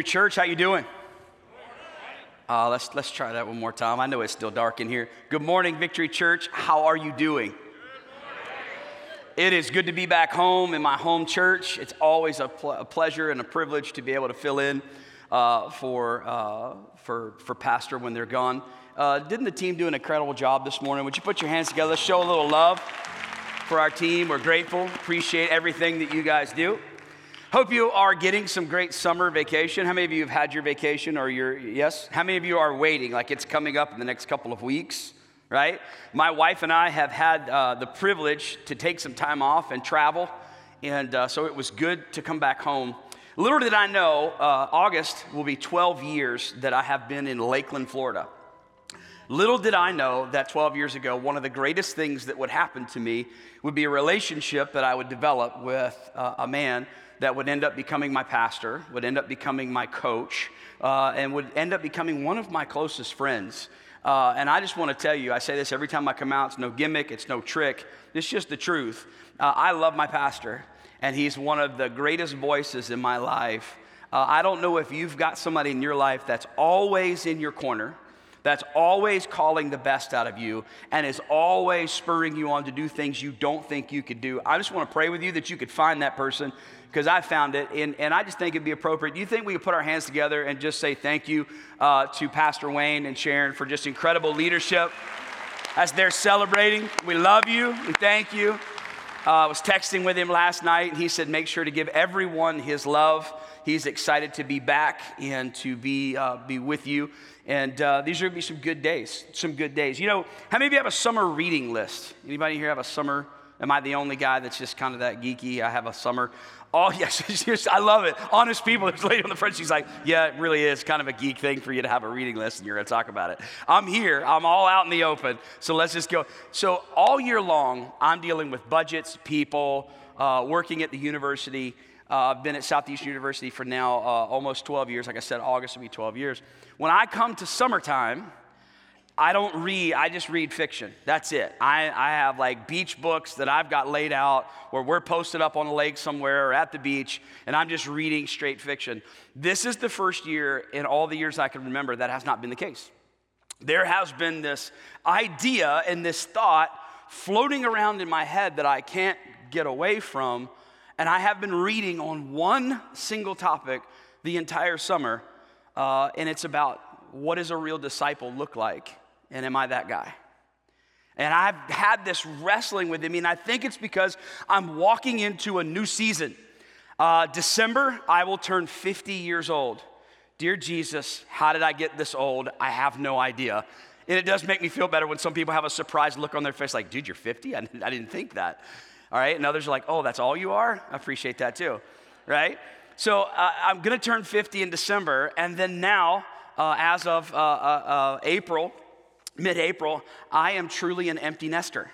Church, how you doing? Uh, let's let's try that one more time. I know it's still dark in here. Good morning, Victory Church. How are you doing? It is good to be back home in my home church. It's always a, pl- a pleasure and a privilege to be able to fill in uh, for, uh, for, for Pastor when they're gone. Uh, didn't the team do an incredible job this morning? Would you put your hands together? Let's show a little love for our team. We're grateful, appreciate everything that you guys do. Hope you are getting some great summer vacation. How many of you have had your vacation or your, yes? How many of you are waiting, like it's coming up in the next couple of weeks, right? My wife and I have had uh, the privilege to take some time off and travel, and uh, so it was good to come back home. Little did I know, uh, August will be 12 years that I have been in Lakeland, Florida. Little did I know that 12 years ago, one of the greatest things that would happen to me would be a relationship that I would develop with uh, a man that would end up becoming my pastor, would end up becoming my coach, uh, and would end up becoming one of my closest friends. Uh, and I just want to tell you, I say this every time I come out, it's no gimmick, it's no trick, it's just the truth. Uh, I love my pastor, and he's one of the greatest voices in my life. Uh, I don't know if you've got somebody in your life that's always in your corner that's always calling the best out of you and is always spurring you on to do things you don't think you could do. I just want to pray with you that you could find that person because I found it, and, and I just think it'd be appropriate. Do you think we could put our hands together and just say thank you uh, to Pastor Wayne and Sharon for just incredible leadership as they're celebrating? We love you. We thank you. Uh, I was texting with him last night, and he said, Make sure to give everyone his love. He's excited to be back and to be, uh, be with you. And uh, these are going to be some good days, some good days. You know, how many of you have a summer reading list? Anybody here have a summer? Am I the only guy that's just kind of that geeky? I have a summer Oh, yes, I love it. Honest people. There's a lady on the front, she's like, Yeah, it really is kind of a geek thing for you to have a reading list and you're going to talk about it. I'm here, I'm all out in the open, so let's just go. So, all year long, I'm dealing with budgets, people, uh, working at the university. Uh, I've been at Southeast University for now uh, almost 12 years. Like I said, August will be 12 years. When I come to summertime, I don't read, I just read fiction. That's it. I, I have like beach books that I've got laid out where we're posted up on a lake somewhere or at the beach, and I'm just reading straight fiction. This is the first year in all the years I can remember that has not been the case. There has been this idea and this thought floating around in my head that I can't get away from, and I have been reading on one single topic the entire summer, uh, and it's about what does a real disciple look like? And am I that guy? And I've had this wrestling with me, and I think it's because I'm walking into a new season. Uh, December, I will turn 50 years old. Dear Jesus, how did I get this old? I have no idea. And it does make me feel better when some people have a surprised look on their face, like, dude, you're 50? I I didn't think that. All right. And others are like, oh, that's all you are? I appreciate that too. Right? So uh, I'm going to turn 50 in December. And then now, uh, as of uh, uh, uh April, mid April, I am truly an empty nester.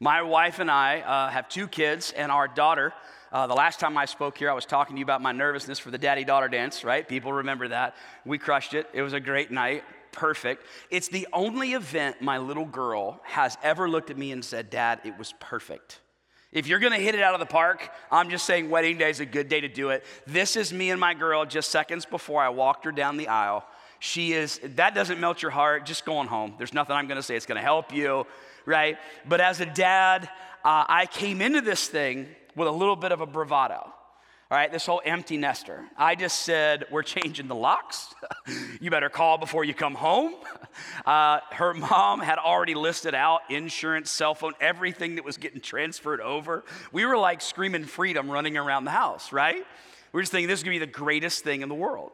My wife and I uh, have two kids, and our daughter. Uh, the last time I spoke here, I was talking to you about my nervousness for the daddy daughter dance, right? People remember that. We crushed it. It was a great night. Perfect. It's the only event my little girl has ever looked at me and said, Dad, it was perfect. If you're gonna hit it out of the park, I'm just saying wedding day is a good day to do it. This is me and my girl just seconds before I walked her down the aisle she is, that doesn't melt your heart, just going home. There's nothing I'm gonna say, it's gonna help you, right? But as a dad, uh, I came into this thing with a little bit of a bravado. All right, this whole empty nester. I just said, We're changing the locks. you better call before you come home. Uh, her mom had already listed out insurance, cell phone, everything that was getting transferred over. We were like screaming freedom running around the house, right? We are just thinking this is gonna be the greatest thing in the world.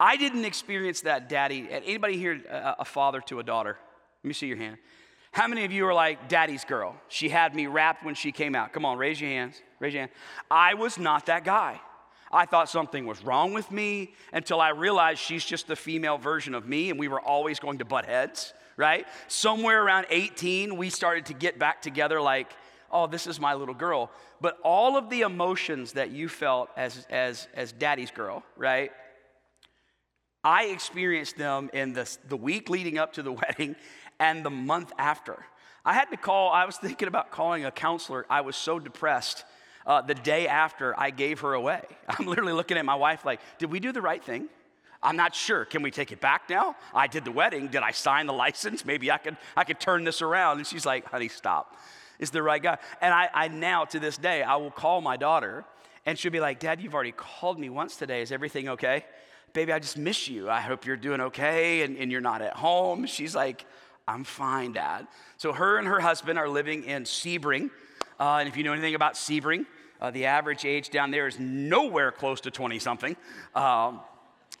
I didn't experience that, daddy. Anybody here a father to a daughter? Let me see your hand. How many of you are like daddy's girl? She had me wrapped when she came out. Come on, raise your hands. Raise your hand. I was not that guy. I thought something was wrong with me until I realized she's just the female version of me and we were always going to butt heads, right? Somewhere around 18, we started to get back together like, oh, this is my little girl. But all of the emotions that you felt as, as, as daddy's girl, right? I experienced them in the, the week leading up to the wedding and the month after. I had to call, I was thinking about calling a counselor. I was so depressed. uh, the day after I gave her away. I'm literally looking at my wife like, did we do the right thing? I'm not sure. Can we take it back now? I did the wedding. Did I sign the license? Maybe I could, I could turn this around. And she's like, honey, stop. Is the right guy. And I, I now, to this day, I will call my daughter and she'll be like, Dad, you've already called me once today. Is everything okay? Baby, I just miss you. I hope you're doing okay and, and you're not at home. She's like, I'm fine, Dad. So her and her husband are living in Sebring. Uh, and if you know anything about Sebring, uh, the average age down there is nowhere close to 20 something. Um,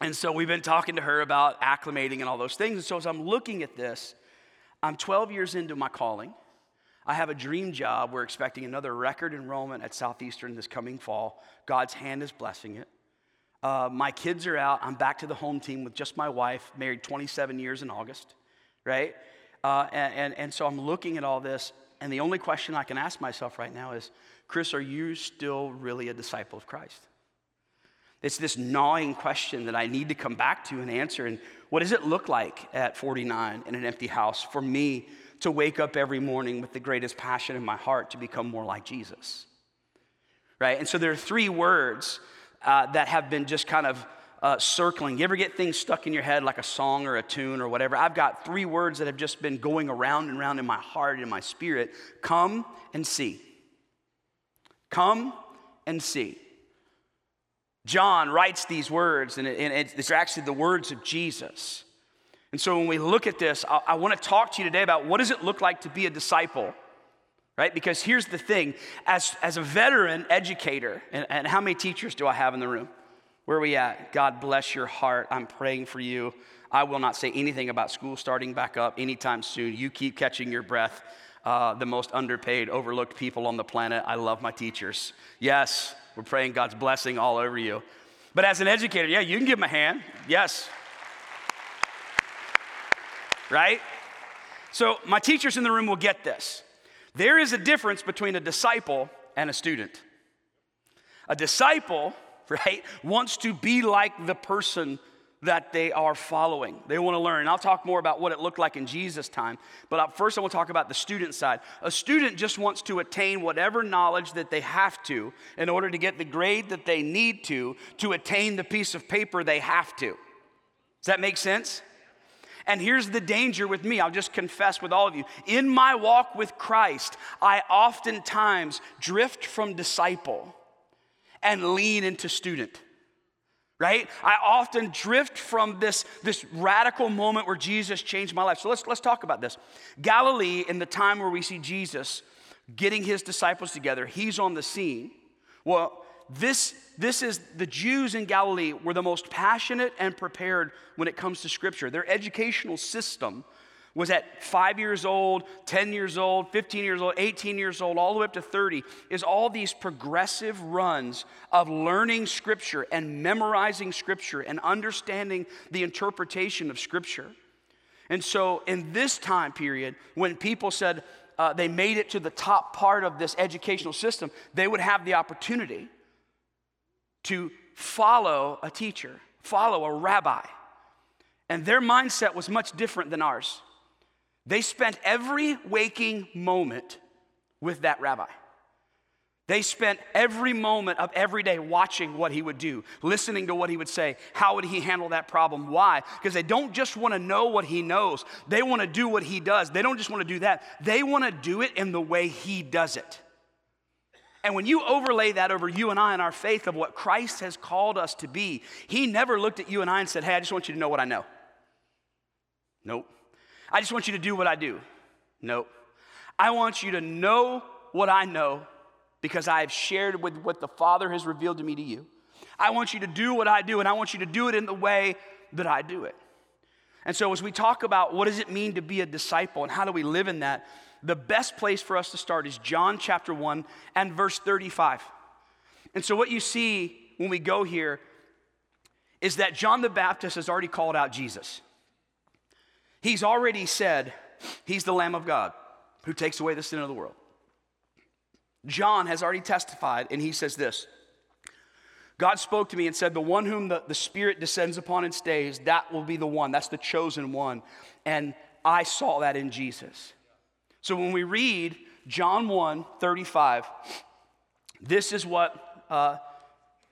and so we've been talking to her about acclimating and all those things. And so as I'm looking at this, I'm 12 years into my calling. I have a dream job. We're expecting another record enrollment at Southeastern this coming fall. God's hand is blessing it. Uh, my kids are out. I'm back to the home team with just my wife, married 27 years in August, right? Uh, and, and, and so I'm looking at all this, and the only question I can ask myself right now is Chris, are you still really a disciple of Christ? It's this gnawing question that I need to come back to and answer. And what does it look like at 49 in an empty house for me to wake up every morning with the greatest passion in my heart to become more like Jesus? Right? And so there are three words uh, that have been just kind of uh, circling. You ever get things stuck in your head like a song or a tune or whatever? I've got three words that have just been going around and around in my heart and in my spirit come and see. Come and see. John writes these words, and, it's actually the words of Jesus. And so when we look at this, I, I want to talk to you today about what does it look like to be a disciple, right? Because here's the thing as, as a veteran educator, and, and how many teachers do I have in the room? Where are we at? God bless your heart. I'm praying for you. I will not say anything about school starting back up anytime soon. You keep catching your breath. Uh, the most underpaid, overlooked people on the planet. I love my teachers. Yes, we're praying God's blessing all over you. But as an educator, yeah, you can give them a hand. Yes. Right? So, my teachers in the room will get this. There is a difference between a disciple and a student. A disciple, right, wants to be like the person that they are following. They want to learn. And I'll talk more about what it looked like in Jesus' time. But first, I want to talk about the student side. A student just wants to attain whatever knowledge that they have to in order to get the grade that they need to to attain the piece of paper they have to. Does that make sense? And here's the danger with me. I'll just confess with all of you. In my walk with Christ, I oftentimes drift from disciple and lean into student right? I often drift from this, this radical moment where Jesus changed my life. So let's, let's talk about this. Galilee, in the time where we see Jesus getting his disciples together, he's on the scene. Well, this, this is the Jews in Galilee were the most passionate and prepared when it comes to Scripture. Their educational system was at five years old, 10 years old, 15 years old, 18 years old, all the way up to 30, is all these progressive runs of learning Scripture and memorizing Scripture and understanding the interpretation of Scripture. And so, in this time period, when people said uh, they made it to the top part of this educational system, they would have the opportunity to follow a teacher, follow a rabbi. And their mindset was much different than ours. They spent every waking moment with that rabbi. They spent every moment of every day watching what he would do, listening to what he would say. How would he handle that problem? Why? Because they don't just want to know what he knows, they want to do what he does. They don't just want to do that, they want to do it in the way he does it. And when you overlay that over you and I and our faith of what Christ has called us to be, he never looked at you and I and said, Hey, I just want you to know what I know. Nope. I just want you to do what I do. Nope. I want you to know what I know because I have shared with what the Father has revealed to me to you. I want you to do what I do, and I want you to do it in the way that I do it. And so, as we talk about what does it mean to be a disciple and how do we live in that, the best place for us to start is John chapter 1 and verse 35. And so, what you see when we go here is that John the Baptist has already called out Jesus. He's already said he's the Lamb of God who takes away the sin of the world. John has already testified, and he says this God spoke to me and said, The one whom the, the Spirit descends upon and stays, that will be the one. That's the chosen one. And I saw that in Jesus. So when we read John 1 35, this is what. Uh,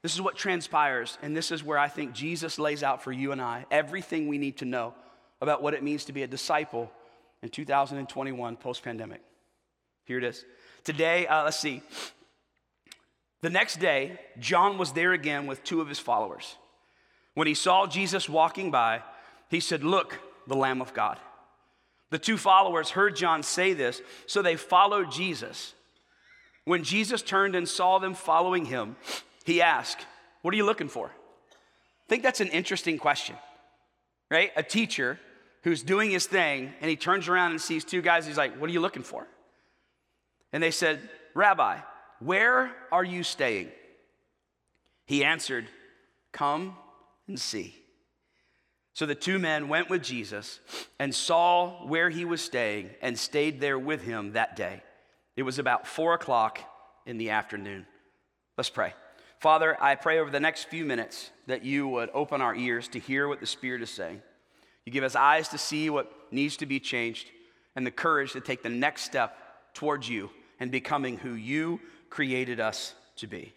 this is what transpires, and this is where I think Jesus lays out for you and I everything we need to know about what it means to be a disciple in 2021 post pandemic. Here it is. Today, uh, let's see. The next day, John was there again with two of his followers. When he saw Jesus walking by, he said, Look, the Lamb of God. The two followers heard John say this, so they followed Jesus. When Jesus turned and saw them following him, he asked, What are you looking for? I think that's an interesting question, right? A teacher who's doing his thing and he turns around and sees two guys. He's like, What are you looking for? And they said, Rabbi, where are you staying? He answered, Come and see. So the two men went with Jesus and saw where he was staying and stayed there with him that day. It was about four o'clock in the afternoon. Let's pray. Father, I pray over the next few minutes that you would open our ears to hear what the Spirit is saying. You give us eyes to see what needs to be changed and the courage to take the next step towards you and becoming who you created us to be.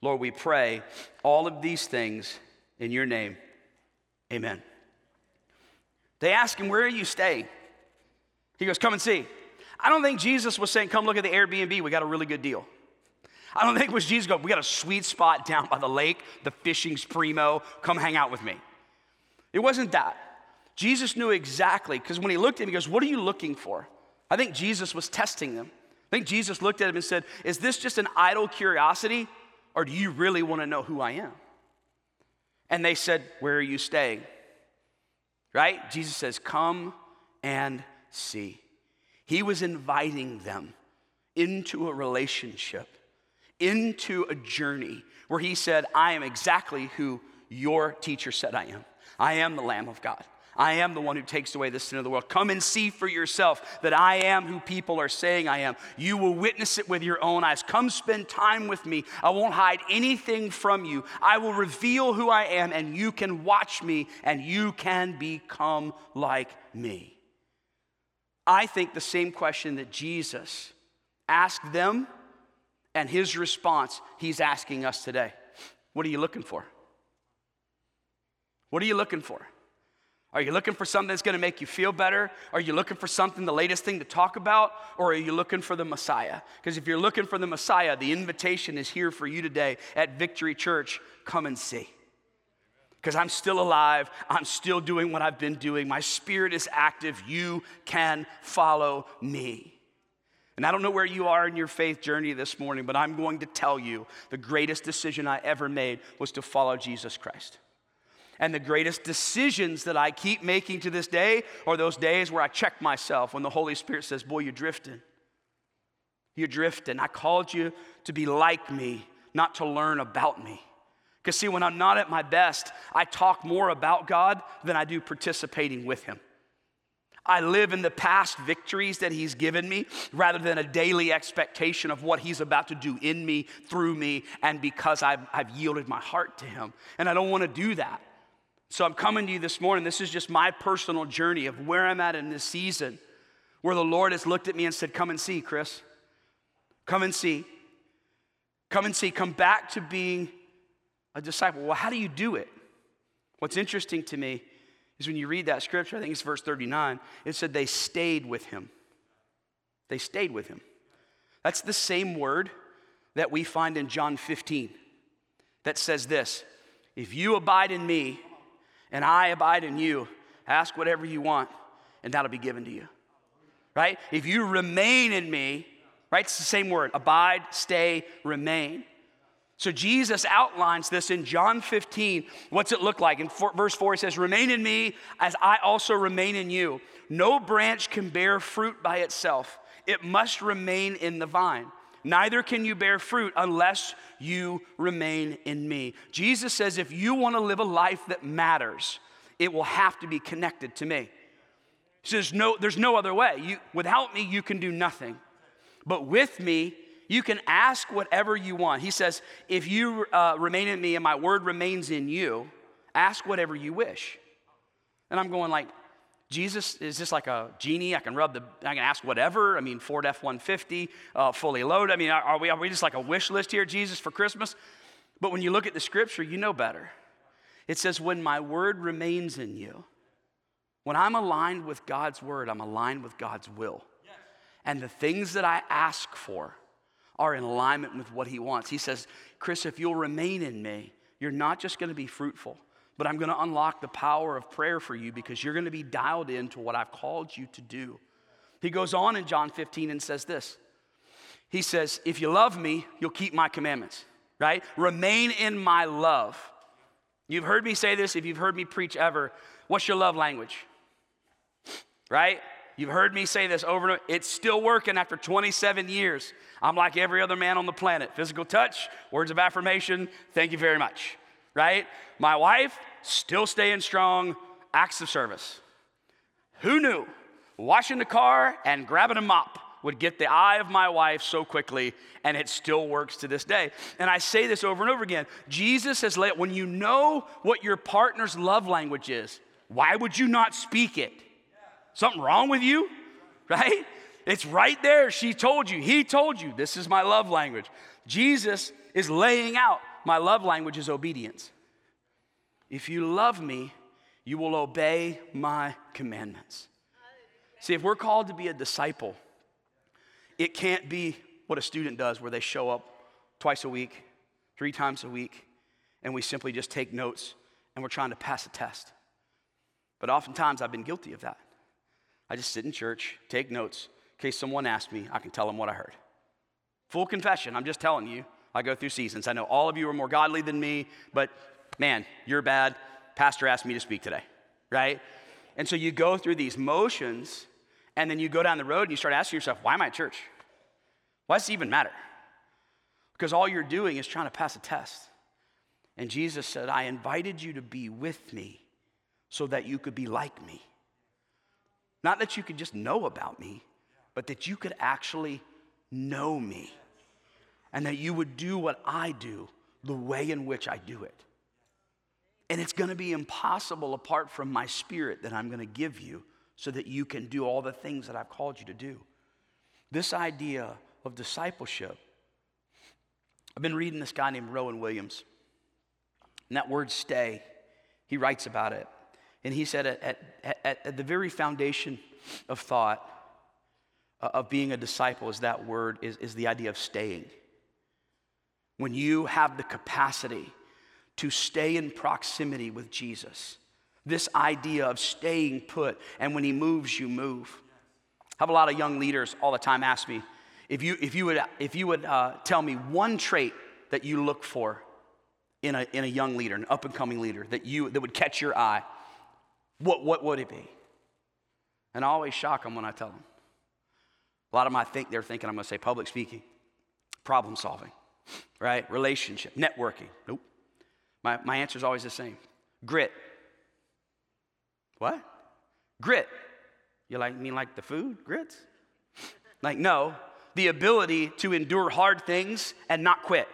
Lord, we pray all of these things in your name. Amen. They ask him, Where are you staying? He goes, Come and see. I don't think Jesus was saying, Come look at the Airbnb. We got a really good deal. I don't think it was Jesus going, We got a sweet spot down by the lake. The fishing's primo. Come hang out with me. It wasn't that. Jesus knew exactly, because when he looked at him, he goes, What are you looking for? I think Jesus was testing them. I think Jesus looked at him and said, Is this just an idle curiosity, or do you really want to know who I am? And they said, Where are you staying? Right? Jesus says, Come and see. He was inviting them into a relationship, into a journey where he said, I am exactly who your teacher said I am. I am the Lamb of God. I am the one who takes away the sin of the world. Come and see for yourself that I am who people are saying I am. You will witness it with your own eyes. Come spend time with me. I won't hide anything from you. I will reveal who I am, and you can watch me, and you can become like me. I think the same question that Jesus asked them and his response, he's asking us today. What are you looking for? What are you looking for? Are you looking for something that's going to make you feel better? Are you looking for something, the latest thing to talk about? Or are you looking for the Messiah? Because if you're looking for the Messiah, the invitation is here for you today at Victory Church. Come and see. Because I'm still alive. I'm still doing what I've been doing. My spirit is active. You can follow me. And I don't know where you are in your faith journey this morning, but I'm going to tell you the greatest decision I ever made was to follow Jesus Christ. And the greatest decisions that I keep making to this day are those days where I check myself when the Holy Spirit says, Boy, you're drifting. You're drifting. I called you to be like me, not to learn about me. Because, see, when I'm not at my best, I talk more about God than I do participating with Him. I live in the past victories that He's given me rather than a daily expectation of what He's about to do in me, through me, and because I've, I've yielded my heart to Him. And I don't want to do that. So I'm coming to you this morning. This is just my personal journey of where I'm at in this season, where the Lord has looked at me and said, Come and see, Chris. Come and see. Come and see. Come back to being a disciple. Well, how do you do it? What's interesting to me is when you read that scripture, I think it's verse 39, it said they stayed with him. They stayed with him. That's the same word that we find in John 15 that says this If you abide in me and I abide in you. Ask whatever you want, and that'll be given to you. Right? If you remain in me, right? It's the same word abide, stay, remain. So Jesus outlines this in John 15. What's it look like? In four, verse 4, he says, Remain in me as I also remain in you. No branch can bear fruit by itself, it must remain in the vine. Neither can you bear fruit unless you remain in me. Jesus says, if you want to live a life that matters, it will have to be connected to me. He says, no, there's no other way. You, without me, you can do nothing. But with me, you can ask whatever you want. He says, if you uh, remain in me and my word remains in you, ask whatever you wish. And I'm going like, Jesus is just like a genie. I can rub the, I can ask whatever. I mean, Ford F 150, uh, fully loaded. I mean, are we, are we just like a wish list here, Jesus, for Christmas? But when you look at the scripture, you know better. It says, When my word remains in you, when I'm aligned with God's word, I'm aligned with God's will. Yes. And the things that I ask for are in alignment with what He wants. He says, Chris, if you'll remain in me, you're not just going to be fruitful, but I'm going to unlock the power of prayer for you because you're going to be dialed into what I've called you to do. He goes on in John 15 and says this He says, If you love me, you'll keep my commandments, right? Remain in my love. You've heard me say this if you've heard me preach ever. What's your love language? Right? You've heard me say this over and over. It's still working after 27 years. I'm like every other man on the planet physical touch, words of affirmation, thank you very much. Right? My wife, still staying strong, acts of service. Who knew washing the car and grabbing a mop would get the eye of my wife so quickly, and it still works to this day. And I say this over and over again Jesus has let, when you know what your partner's love language is, why would you not speak it? Something wrong with you? Right? It's right there. She told you, he told you, this is my love language. Jesus is laying out my love language is obedience. If you love me, you will obey my commandments. See, if we're called to be a disciple, it can't be what a student does where they show up twice a week, three times a week, and we simply just take notes and we're trying to pass a test. But oftentimes I've been guilty of that. I just sit in church, take notes. In case someone asks me, I can tell them what I heard. Full confession, I'm just telling you, I go through seasons. I know all of you are more godly than me, but man, you're bad. Pastor asked me to speak today, right? And so you go through these motions, and then you go down the road and you start asking yourself, why am I at church? Why does it even matter? Because all you're doing is trying to pass a test. And Jesus said, I invited you to be with me so that you could be like me. Not that you could just know about me, but that you could actually know me and that you would do what I do the way in which I do it. And it's going to be impossible apart from my spirit that I'm going to give you so that you can do all the things that I've called you to do. This idea of discipleship, I've been reading this guy named Rowan Williams. And that word stay, he writes about it. And he said at, at, at, at the very foundation of thought, uh, of being a disciple, is that word, is, is the idea of staying. When you have the capacity to stay in proximity with Jesus, this idea of staying put, and when he moves, you move. I have a lot of young leaders all the time ask me if you, if you would, if you would uh, tell me one trait that you look for in a, in a young leader, an up and coming leader, that, you, that would catch your eye, what, what would it be? And I always shock them when I tell them. A lot of them, I think they're thinking I'm to say public speaking, problem solving right? Relationship, networking. Nope. My, my answer is always the same grit. What? Grit. You like mean like the food? Grits? Like, no. The ability to endure hard things and not quit.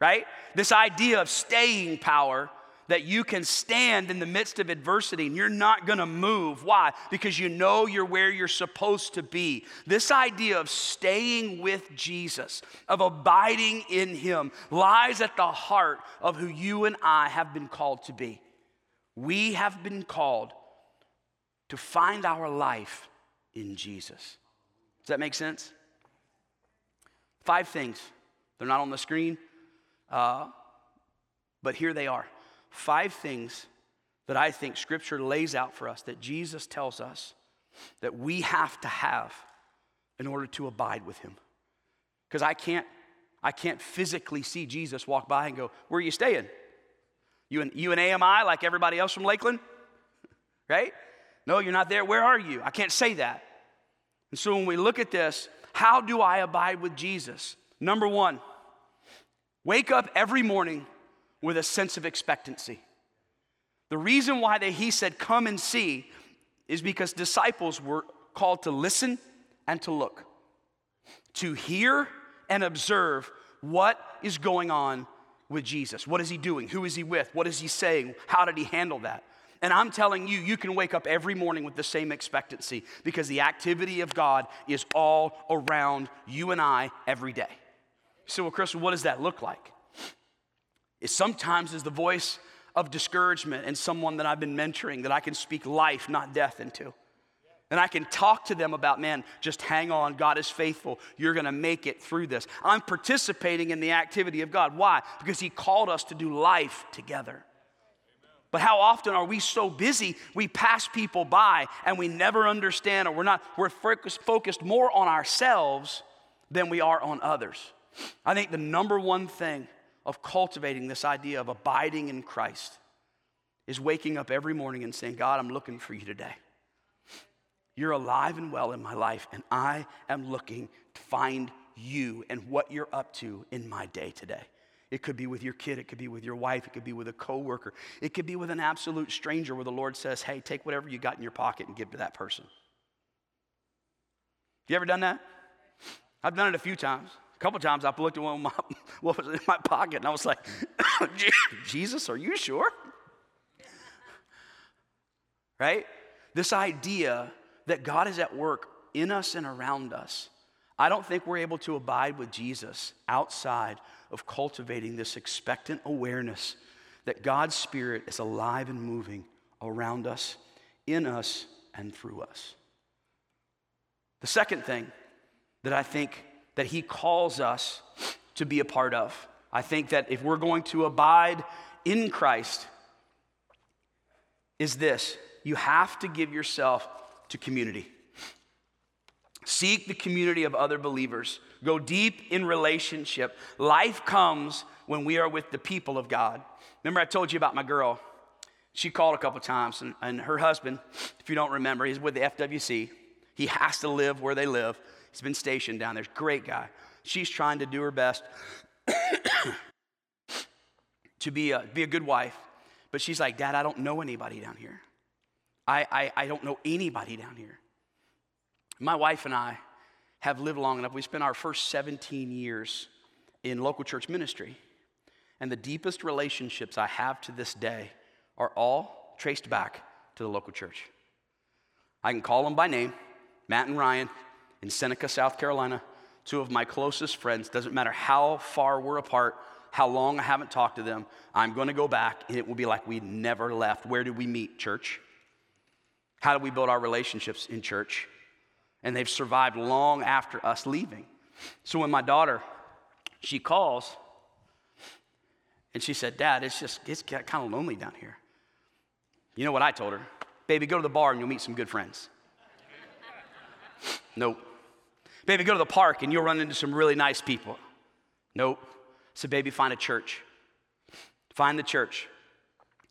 Right? This idea of staying power that you can stand in the midst of adversity and you're not gonna move. Why? Because you know you're where you're supposed to be. This idea of staying with Jesus, of abiding in Him, lies at the heart of who you and I have been called to be. We have been called to find our life in Jesus. Does that make sense? Five things. They're not on the screen, uh, but here they are five things that I think Scripture lays out for us that Jesus tells us that we have to have in order to abide with Him. Because I can't, I can't physically see Jesus walk by and go, Where are you staying? You and, you AMI like everybody else from Lakeland? Right? No, you're not there. Where are you? I can't say that. And so when we look at this, how do I abide with Jesus? Number one, wake up every morning with a sense of expectancy. The reason why that he said, Come and see, is because disciples were called to listen and to look, to hear and observe what is going on with Jesus. What is he doing? Who is he with? What is he saying? How did he handle that? And I'm telling you, you can wake up every morning with the same expectancy because the activity of God is all around you and I every day. So, well, Chris, what does that look like? It sometimes is the voice of discouragement and someone that I've been mentoring that I can speak life, not death, into. And I can talk to them about, man, just hang on. God is faithful. You're going to make it through this. I'm participating in the activity of God. Why? Because He called us to do life together. But how often are we so busy we pass people by and we never understand or we're not we're focused, focused more on ourselves than we are on others. I think the number one thing of cultivating this idea of abiding in Christ is waking up every morning and saying, God, I'm looking for you today. You're alive and well in my life, and I am looking to find you and what you're up to in my day today. It could be with your kid, it could be with your wife, it could be with a coworker, it could be with an absolute stranger where the Lord says, Hey, take whatever you got in your pocket and give to that person. You ever done that? I've done it a few times. A couple times I looked at one my, what was in my pocket and I was like, Jesus, are you sure? Right? This idea that God is at work in us and around us. I don't think we're able to abide with Jesus outside of cultivating this expectant awareness that God's Spirit is alive and moving around us, in us, and through us. The second thing that I think that He calls us to be a part of, I think that if we're going to abide in Christ, is this you have to give yourself to community. Seek the community of other believers. Go deep in relationship. Life comes when we are with the people of God. Remember, I told you about my girl. She called a couple times, and, and her husband, if you don't remember, he's with the FWC. He has to live where they live. He's been stationed down there. Great guy. She's trying to do her best to be a, be a good wife. But she's like, Dad, I don't know anybody down here. I, I, I don't know anybody down here. My wife and I have lived long enough. We spent our first 17 years in local church ministry. And the deepest relationships I have to this day are all traced back to the local church. I can call them by name Matt and Ryan in Seneca, South Carolina, two of my closest friends. Doesn't matter how far we're apart, how long I haven't talked to them, I'm going to go back and it will be like we never left. Where did we meet, church? How do we build our relationships in church? And they've survived long after us leaving. So when my daughter, she calls and she said, Dad, it's just, it's kind of lonely down here. You know what I told her? Baby, go to the bar and you'll meet some good friends. nope. Baby, go to the park and you'll run into some really nice people. Nope. So, baby, find a church. Find the church.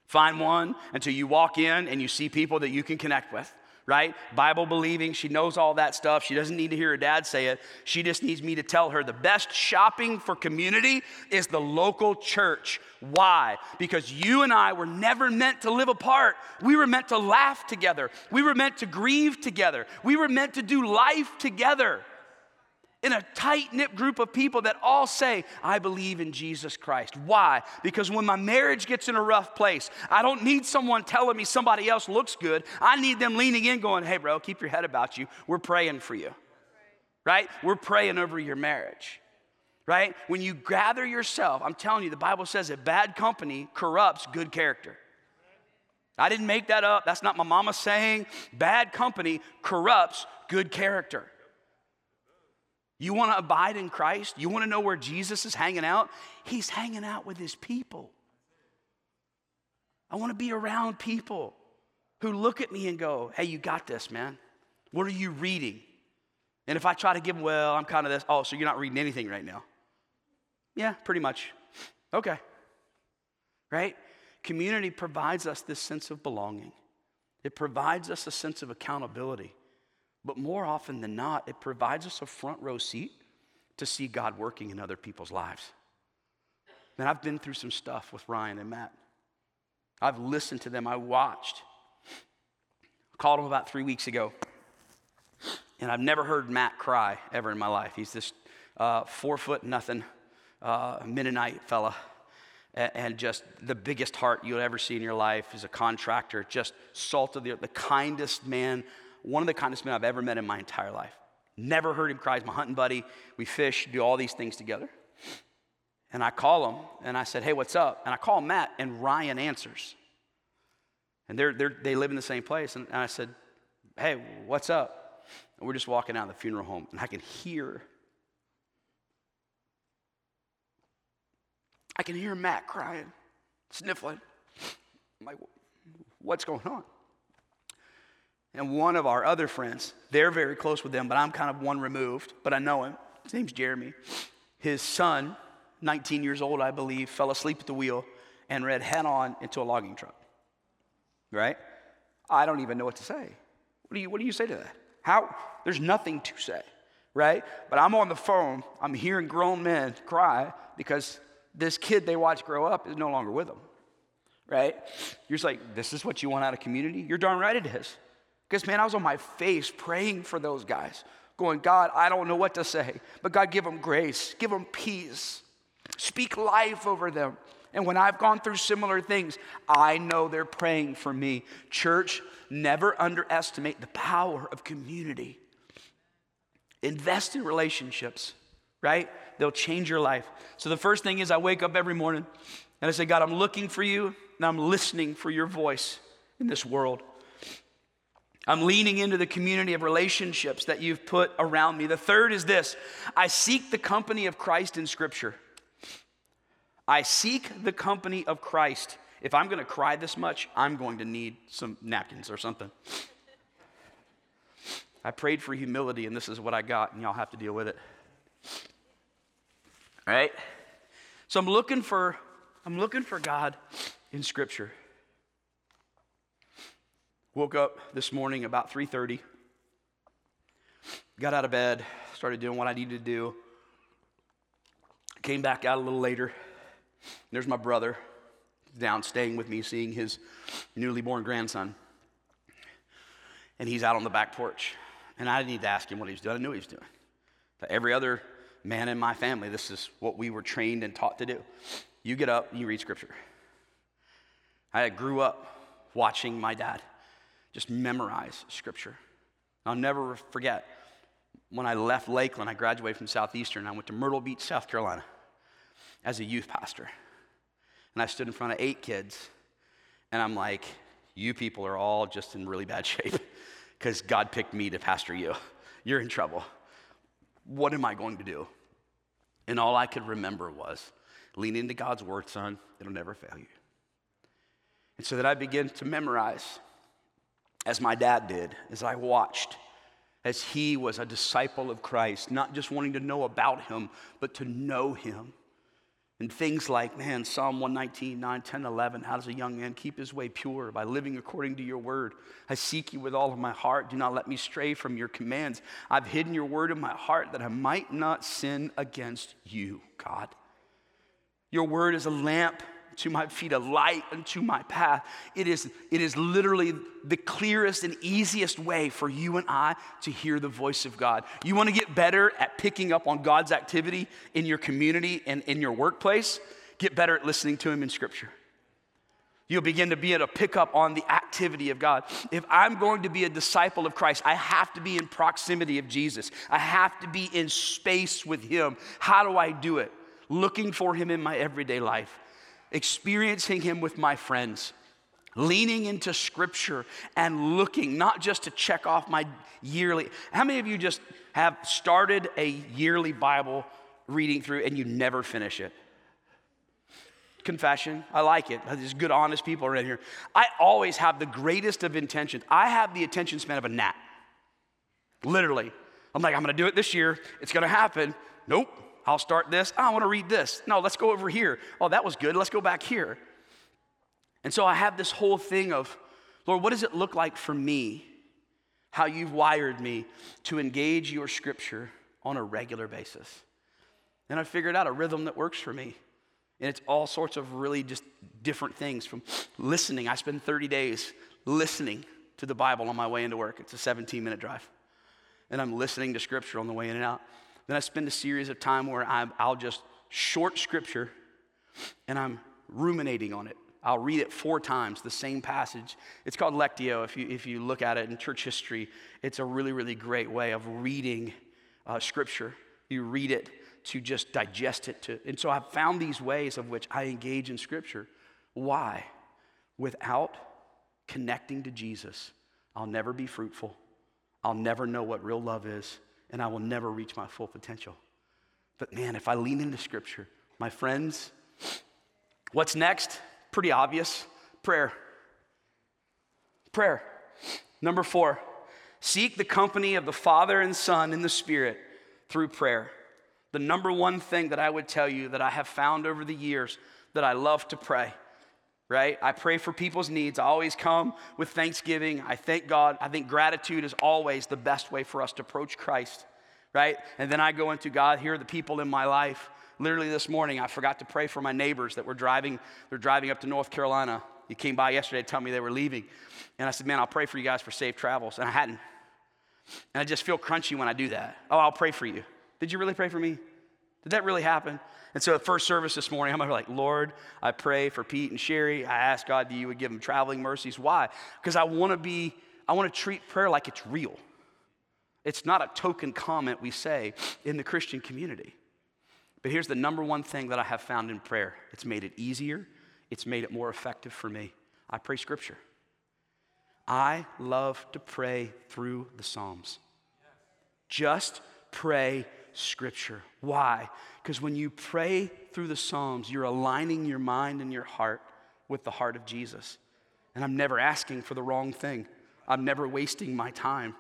Find one until you walk in and you see people that you can connect with, right? Bible believing, she knows all that stuff. She doesn't need to hear her dad say it. She just needs me to tell her the best shopping for community is the local church. Why? Because you and I were never meant to live apart. We were meant to laugh together. We were meant to grieve together. We were meant to do life together in a tight knit group of people that all say, I believe in Jesus Christ. Why? Because when my marriage gets in a rough place, I don't need someone telling me somebody else looks good. I need them leaning in, going, Hey, bro, keep your head about you. We're praying for you. Right? We're praying over your marriage. Right? When you gather yourself, I'm telling you, the Bible says that bad company corrupts good character. I didn't make that up. That's not my mama saying. Bad company corrupts good character. You want to abide in Christ? You want to know where Jesus is hanging out? He's hanging out with his people. I want to be around people who look at me and go, hey, you got this, man. What are you reading? And if I try to give them, well, I'm kind of this, oh, so you're not reading anything right now? Yeah, pretty much. Okay. Right? Community provides us this sense of belonging, it provides us a sense of accountability. But more often than not, it provides us a front row seat to see God working in other people's lives. And I've been through some stuff with Ryan and Matt. I've listened to them, I watched. I called him about three weeks ago. And I've never heard Matt cry ever in my life. He's this uh, four foot nothing uh, Mennonite fella. and just the biggest heart you'll ever see in your life is a contractor, just salt of the earth, the kindest man, one of the kindest men I've ever met in my entire life. Never heard him cry. He's my hunting buddy. We fish, do all these things together. And I call him and I said, Hey, what's up? And I call Matt, and Ryan answers. And they're, they're, they live in the same place. And, and I said, Hey, what's up? And we're just walking out of the funeral home, and I can hear I can hear Matt crying, sniffling. I'm like, what's going on? And one of our other friends, they're very close with them, but I'm kind of one removed, but I know him. His name's Jeremy. His son, 19 years old, I believe, fell asleep at the wheel and ran head on into a logging truck. Right? I don't even know what to say. What do you, what do you say to that? How? There's nothing to say, right? But I'm on the phone, I'm hearing grown men cry because this kid they watch grow up is no longer with them, right? You're just like, this is what you want out of community? You're darn right it is. Because, man, I was on my face praying for those guys, going, God, I don't know what to say, but God, give them grace, give them peace, speak life over them. And when I've gone through similar things, I know they're praying for me. Church, never underestimate the power of community. Invest in relationships, right? They'll change your life. So the first thing is I wake up every morning and I say, God, I'm looking for you and I'm listening for your voice in this world. I'm leaning into the community of relationships that you've put around me. The third is this I seek the company of Christ in Scripture. I seek the company of Christ. If I'm going to cry this much, I'm going to need some napkins or something. I prayed for humility, and this is what I got, and y'all have to deal with it All right? So I'm looking for I'm looking for God in scripture. Woke up this morning about 3:30. Got out of bed, started doing what I needed to do. Came back out a little later. There's my brother down staying with me, seeing his newly born grandson. And he's out on the back porch. And I didn't need to ask him what he was doing. I knew he was doing. But every other man in my family, this is what we were trained and taught to do. You get up, you read scripture. I grew up watching my dad just memorize scripture. I'll never forget when I left Lakeland, I graduated from Southeastern. I went to Myrtle Beach, South Carolina as a youth pastor. And I stood in front of eight kids, and I'm like, you people are all just in really bad shape because God picked me to pastor you. You're in trouble. What am I going to do? And all I could remember was lean into God's word, son, it'll never fail you. And so that I began to memorize, as my dad did, as I watched, as he was a disciple of Christ, not just wanting to know about him, but to know him. And things like, man, Psalm 119, 9, 10, 11, how does a young man keep his way pure? By living according to your word. I seek you with all of my heart. Do not let me stray from your commands. I've hidden your word in my heart that I might not sin against you, God. Your word is a lamp to my feet, a light unto my path. It is, it is literally the clearest and easiest way for you and I to hear the voice of God. You want to get better at picking up on God's activity in your community and in your workplace? Get better at listening to Him in Scripture. You'll begin to be able to pick up on the activity of God. If I'm going to be a disciple of Christ, I have to be in proximity of Jesus. I have to be in space with Him. How do I do it? Looking for Him in my everyday life experiencing Him with my friends, leaning into Scripture and looking, not just to check off my yearly. How many of you just have started a yearly Bible reading through and you never finish it? Confession, I like it. There's good, honest people around here. I always have the greatest of intentions. I have the attention span of a gnat. Literally. I'm like, I'm gonna do it this year. It's gonna happen. Nope. I'll start this. Oh, I want to read this. No, let's go over here. Oh, that was good. Let's go back here. And so I have this whole thing of, Lord, what does it look like for me? How you've wired me to engage your scripture on a regular basis. And I figured out a rhythm that works for me. And it's all sorts of really just different things from listening. I spend 30 days listening to the Bible on my way into work. It's a 17 minute drive. And I'm listening to scripture on the way in and out. Then I spend a series of time where i will just short scripture and I'm ruminating on it. I'll read it four times, the same passage. It's called Lectio. If you, if you look at it in church history, it's a really, really great way of reading uh, Scripture. You read it to just digest it. To, and so I've found these ways of which I engage in Scripture. Why? Without connecting to Jesus, I'll never be fruitful. I'll never know what real love is, and I will never reach my full potential. But man, if I lean into Scripture, my friends, what's next? Pretty obvious prayer. Prayer. Number four, seek the company of the Father and Son in the Spirit through prayer. The number one thing that I would tell you that I have found over the years that I love to pray, right? I pray for people's needs. I always come with thanksgiving. I thank God. I think gratitude is always the best way for us to approach Christ, right? And then I go into God, here are the people in my life Literally this morning, I forgot to pray for my neighbors that were driving. They're driving up to North Carolina. You came by yesterday to tell me they were leaving. And I said, man, I'll pray for you guys for safe travels. And I hadn't. And I just feel crunchy when I do that. Oh, I'll pray for you. Did you really pray for me? Did that really happen? And so at first service this morning, I'm like, Lord, I pray for Pete and Sherry. I ask God that you would give them traveling mercies. Why? Because I want to be, I want to treat prayer like it's real. It's not a token comment we say in the Christian community. But here's the number one thing that I have found in prayer it's made it easier, it's made it more effective for me. I pray scripture. I love to pray through the Psalms. Just pray scripture. Why? Because when you pray through the Psalms, you're aligning your mind and your heart with the heart of Jesus. And I'm never asking for the wrong thing, I'm never wasting my time.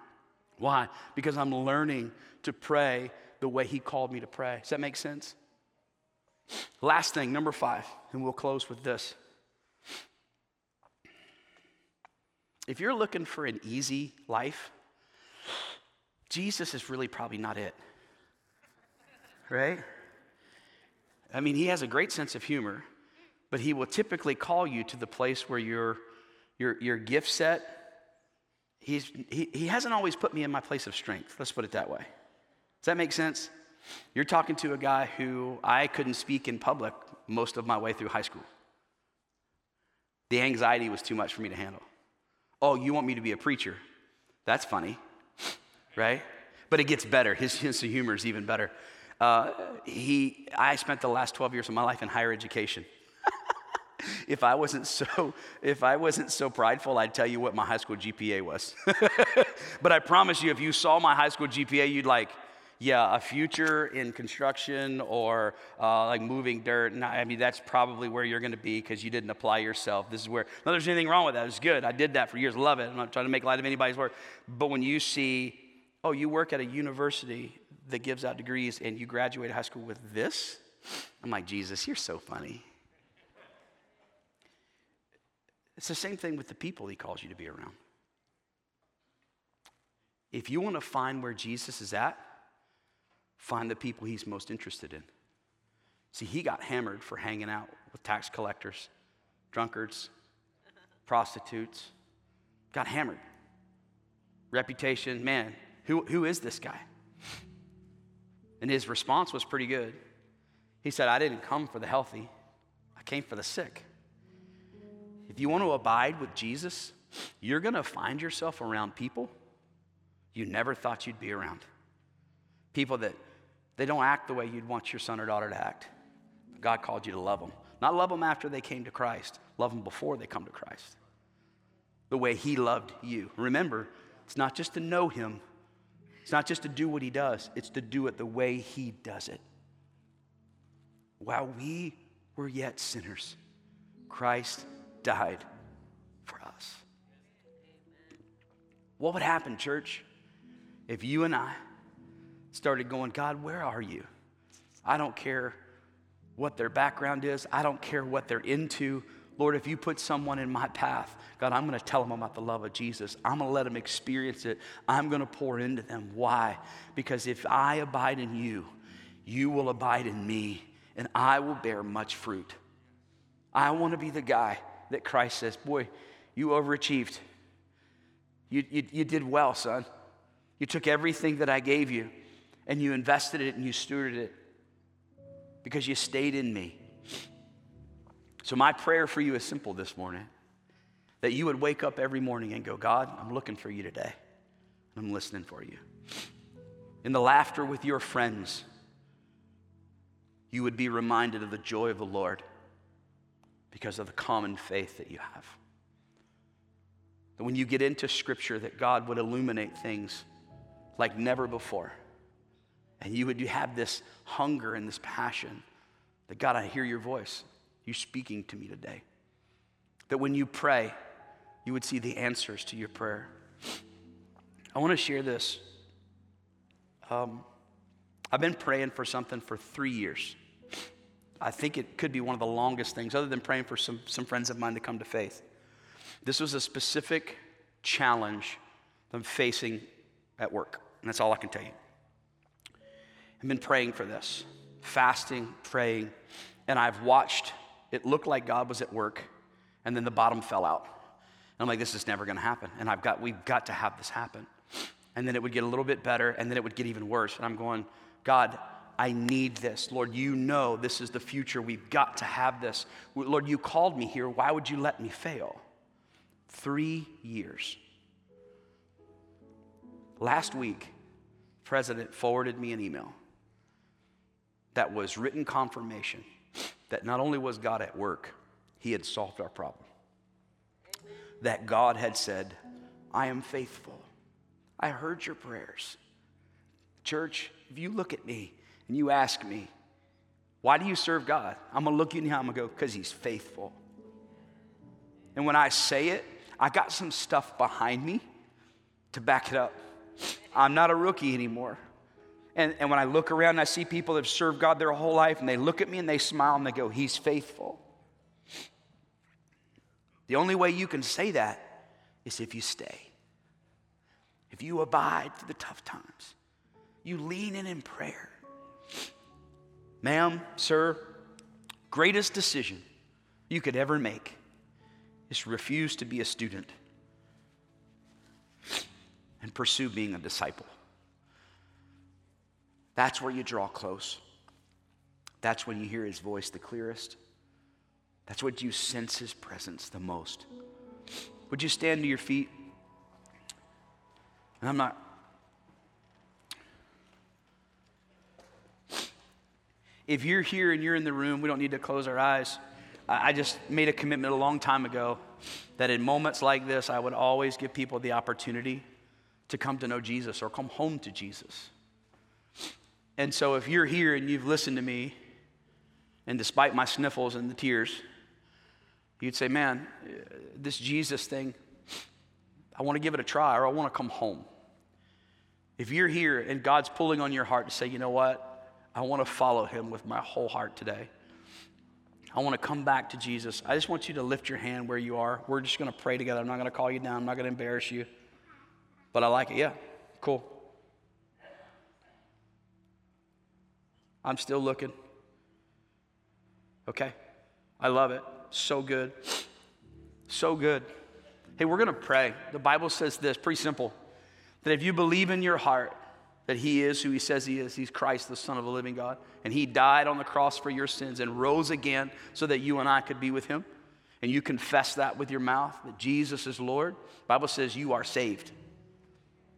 Why? Because I'm learning to pray the way He called me to pray. Does that make sense? Last thing, number five, and we'll close with this. If you're looking for an easy life, Jesus is really probably not it. Right? I mean, he has a great sense of humor, but he will typically call you to the place where your, your, your gift set, he's, he, he hasn't always put me in my place of strength. Let's put it that way. Does that make sense? You're talking to a guy who I couldn't speak in public most of my way through high school. The anxiety was too much for me to handle. Oh, you want me to be a preacher? That's funny, right? But it gets better. His sense of humor is even better. Uh, he, I spent the last 12 years of my life in higher education. if I wasn't so, if I wasn't so prideful, I'd tell you what my high school GPA was. but I promise you, if you saw my high school GPA, you'd like, yeah, a future in construction or uh, like moving dirt. I mean, that's probably where you're going to be because you didn't apply yourself. This is where, no, there's anything wrong with that. It's good. I did that for years. Love it. I'm not trying to make light of anybody's work. But when you see, oh, you work at a university that gives out degrees and you graduate high school with this, I'm like, Jesus, you're so funny. It's the same thing with the people he calls you to be around. If you want to find where Jesus is at, find the people he's most interested in. See, he got hammered for hanging out with tax collectors, drunkards, prostitutes. Got hammered. Reputation, man, who, who is this guy? And his response was pretty good. He said, I didn't come for the healthy, I came for the sick. If you want to abide with Jesus, you're going to find yourself around people you never thought you'd be around. People that they don't act the way you'd want your son or daughter to act. God called you to love them. Not love them after they came to Christ, love them before they come to Christ. The way He loved you. Remember, it's not just to know Him, it's not just to do what He does, it's to do it the way He does it. While we were yet sinners, Christ died for us. What would happen, church, if you and I started going, God, where are you? I don't care what their background is, I don't care what they're into. Lord, if you put someone in my path, God, I'm going to tell them about the love of Jesus. I'm going to let them experience it. I'm going to pour into them. Why? Because if I abide in you, you will abide in me, and I will bear much fruit. I want to be the guy that Christ says, Boy, you overachieved. You, you, you did well, son. You took everything that I gave you and you invested it and you stewarded it because you stayed in me. So, my prayer for you is simple this morning that you would wake up every morning and go, God, I'm looking for you today. I'm listening for you. In the laughter with your friends, you would be reminded of the joy of the Lord because of the common faith that you have. That when you get into Scripture, that God would illuminate things like never before. And you would have this hunger and this passion that God, I hear your voice. You speaking to me today. That when you pray, you would see the answers to your prayer. I want to share this. Um, I've been praying for something for three years. I think it could be one of the longest things, other than praying for some, some friends of mine to come to faith. This was a specific challenge I'm facing at work, and that's all I can tell you. I've been praying for this, fasting, praying, and I've watched it looked like God was at work, and then the bottom fell out. And I'm like, this is never gonna happen. And I've got, we've got to have this happen. And then it would get a little bit better, and then it would get even worse. And I'm going, God, I need this. Lord, you know this is the future. We've got to have this. Lord, you called me here. Why would you let me fail? Three years. Last week, President forwarded me an email that was written confirmation that not only was God at work, He had solved our problem. That God had said, I am faithful. I heard your prayers. Church, if you look at me and you ask me, why do you serve God? I'm gonna look you in the eye, I'm gonna go, because He's faithful. And when I say it, I got some stuff behind me to back it up. I'm not a rookie anymore. And, and when I look around and I see people that have served God their whole life and they look at me and they smile and they go, He's faithful. The only way you can say that is if you stay. If you abide through the tough times, you lean in in prayer. Ma'am, sir, greatest decision you could ever make is refuse to be a student and pursue being a disciple. That's where you draw close. That's when you hear his voice the clearest. That's when you sense his presence the most. Would you stand to your feet? And I'm not. If you're here and you're in the room, we don't need to close our eyes. I just made a commitment a long time ago that in moments like this, I would always give people the opportunity to come to know Jesus or come home to Jesus. And so if you're here and you've listened to me, and despite my sniffles and the tears, you'd say, Man, this Jesus thing, I want to give it a try or I want to come home. If you're here and God's pulling on your heart to say, You know what? I want to follow him with my whole heart today. I want to come back to Jesus. I just want you to lift your hand where you are. We're just going to pray together. I'm not going to call you down, I'm not going to embarrass you. But I like it. Yeah, cool. I'm still looking. Okay? I love it. So good. So good. Hey, we're going to pray. The Bible says this pretty simple that if you believe in your heart that He is who He says He is, He's Christ, the Son of the living God, and He died on the cross for your sins and rose again so that you and I could be with Him, and you confess that with your mouth that Jesus is Lord, the Bible says you are saved.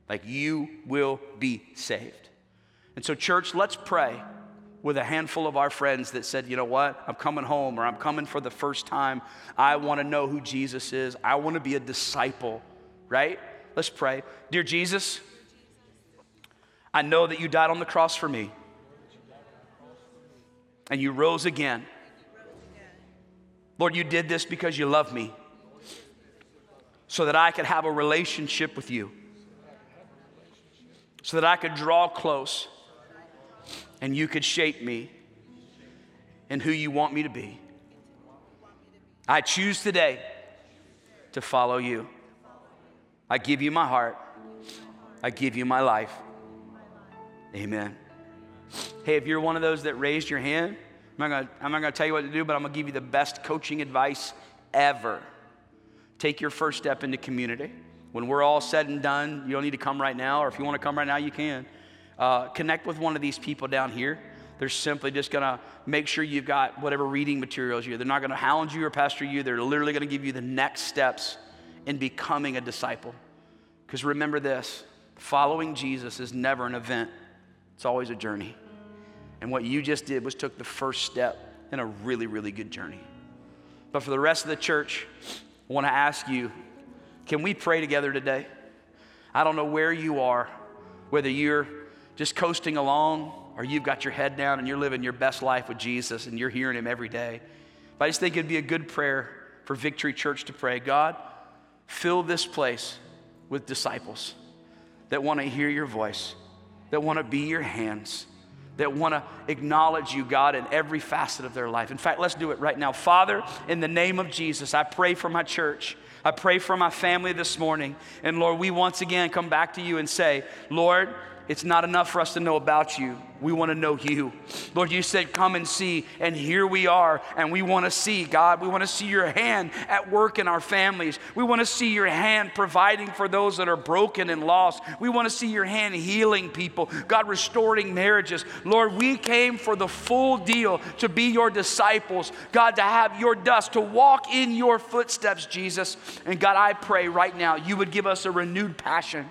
Like you will be saved. And so, church, let's pray with a handful of our friends that said, you know what, I'm coming home or I'm coming for the first time. I want to know who Jesus is. I want to be a disciple, right? Let's pray. Dear Jesus, I know that you died on the cross for me and you rose again. Lord, you did this because you love me so that I could have a relationship with you, so that I could draw close and you could shape me and who you want me to be. I choose today to follow you. I give you my heart. I give you my life. Amen. Hey, if you're one of those that raised your hand, I'm not, gonna, tell you what to do, but I'm gonna give you the best coaching advice ever. Take your first step into community. When we're all said and done, you don't need to come right now, or if you wanna come right now, you can. Uh, connect with one of these people down here. They're simply just going to make sure you've got whatever reading materials you. They're not going to hound you or pastor you. They're literally going to give you the next steps in becoming a disciple. Because remember this following Jesus is never an event, it's always a journey. And what you just did was took the first step in a really, really good journey. But for the rest of the church, I want to ask you can we pray together today? I don't know where you are, whether you're just coasting along or you've got your head down and you're living your best life with Jesus and you're hearing Him every day. But I just think it'd be a good prayer for Victory Church to pray God, fill this place with disciples that want to hear your voice, that want to be your hands, that want to acknowledge you, God, in every facet of their life. In fact, let's do it right now. Father, in the name of Jesus, I pray for my church. I pray for my family this morning. And Lord, we once again come back to you and say, Lord, it's not enough for us to know about you. We want to know you. Lord, you said, Come and see. And here we are. And we want to see, God. We want to see your hand at work in our families. We want to see your hand providing for those that are broken and lost. We want to see your hand healing people, God, restoring marriages. Lord, we came for the full deal to be your disciples, God, to have your dust, to walk in your footsteps, Jesus. And God, I pray right now you would give us a renewed passion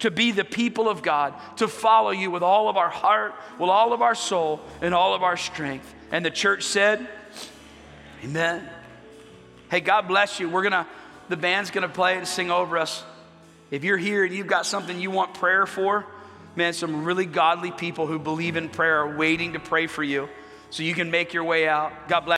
to be the people of God, to follow you with all of our heart, with all of our soul, and all of our strength. And the church said, Amen. Hey, God bless you. We're gonna, the band's gonna play and sing over us. If you're here and you've got something you want prayer for, man, some really godly people who believe in prayer are waiting to pray for you so you can make your way out. God bless.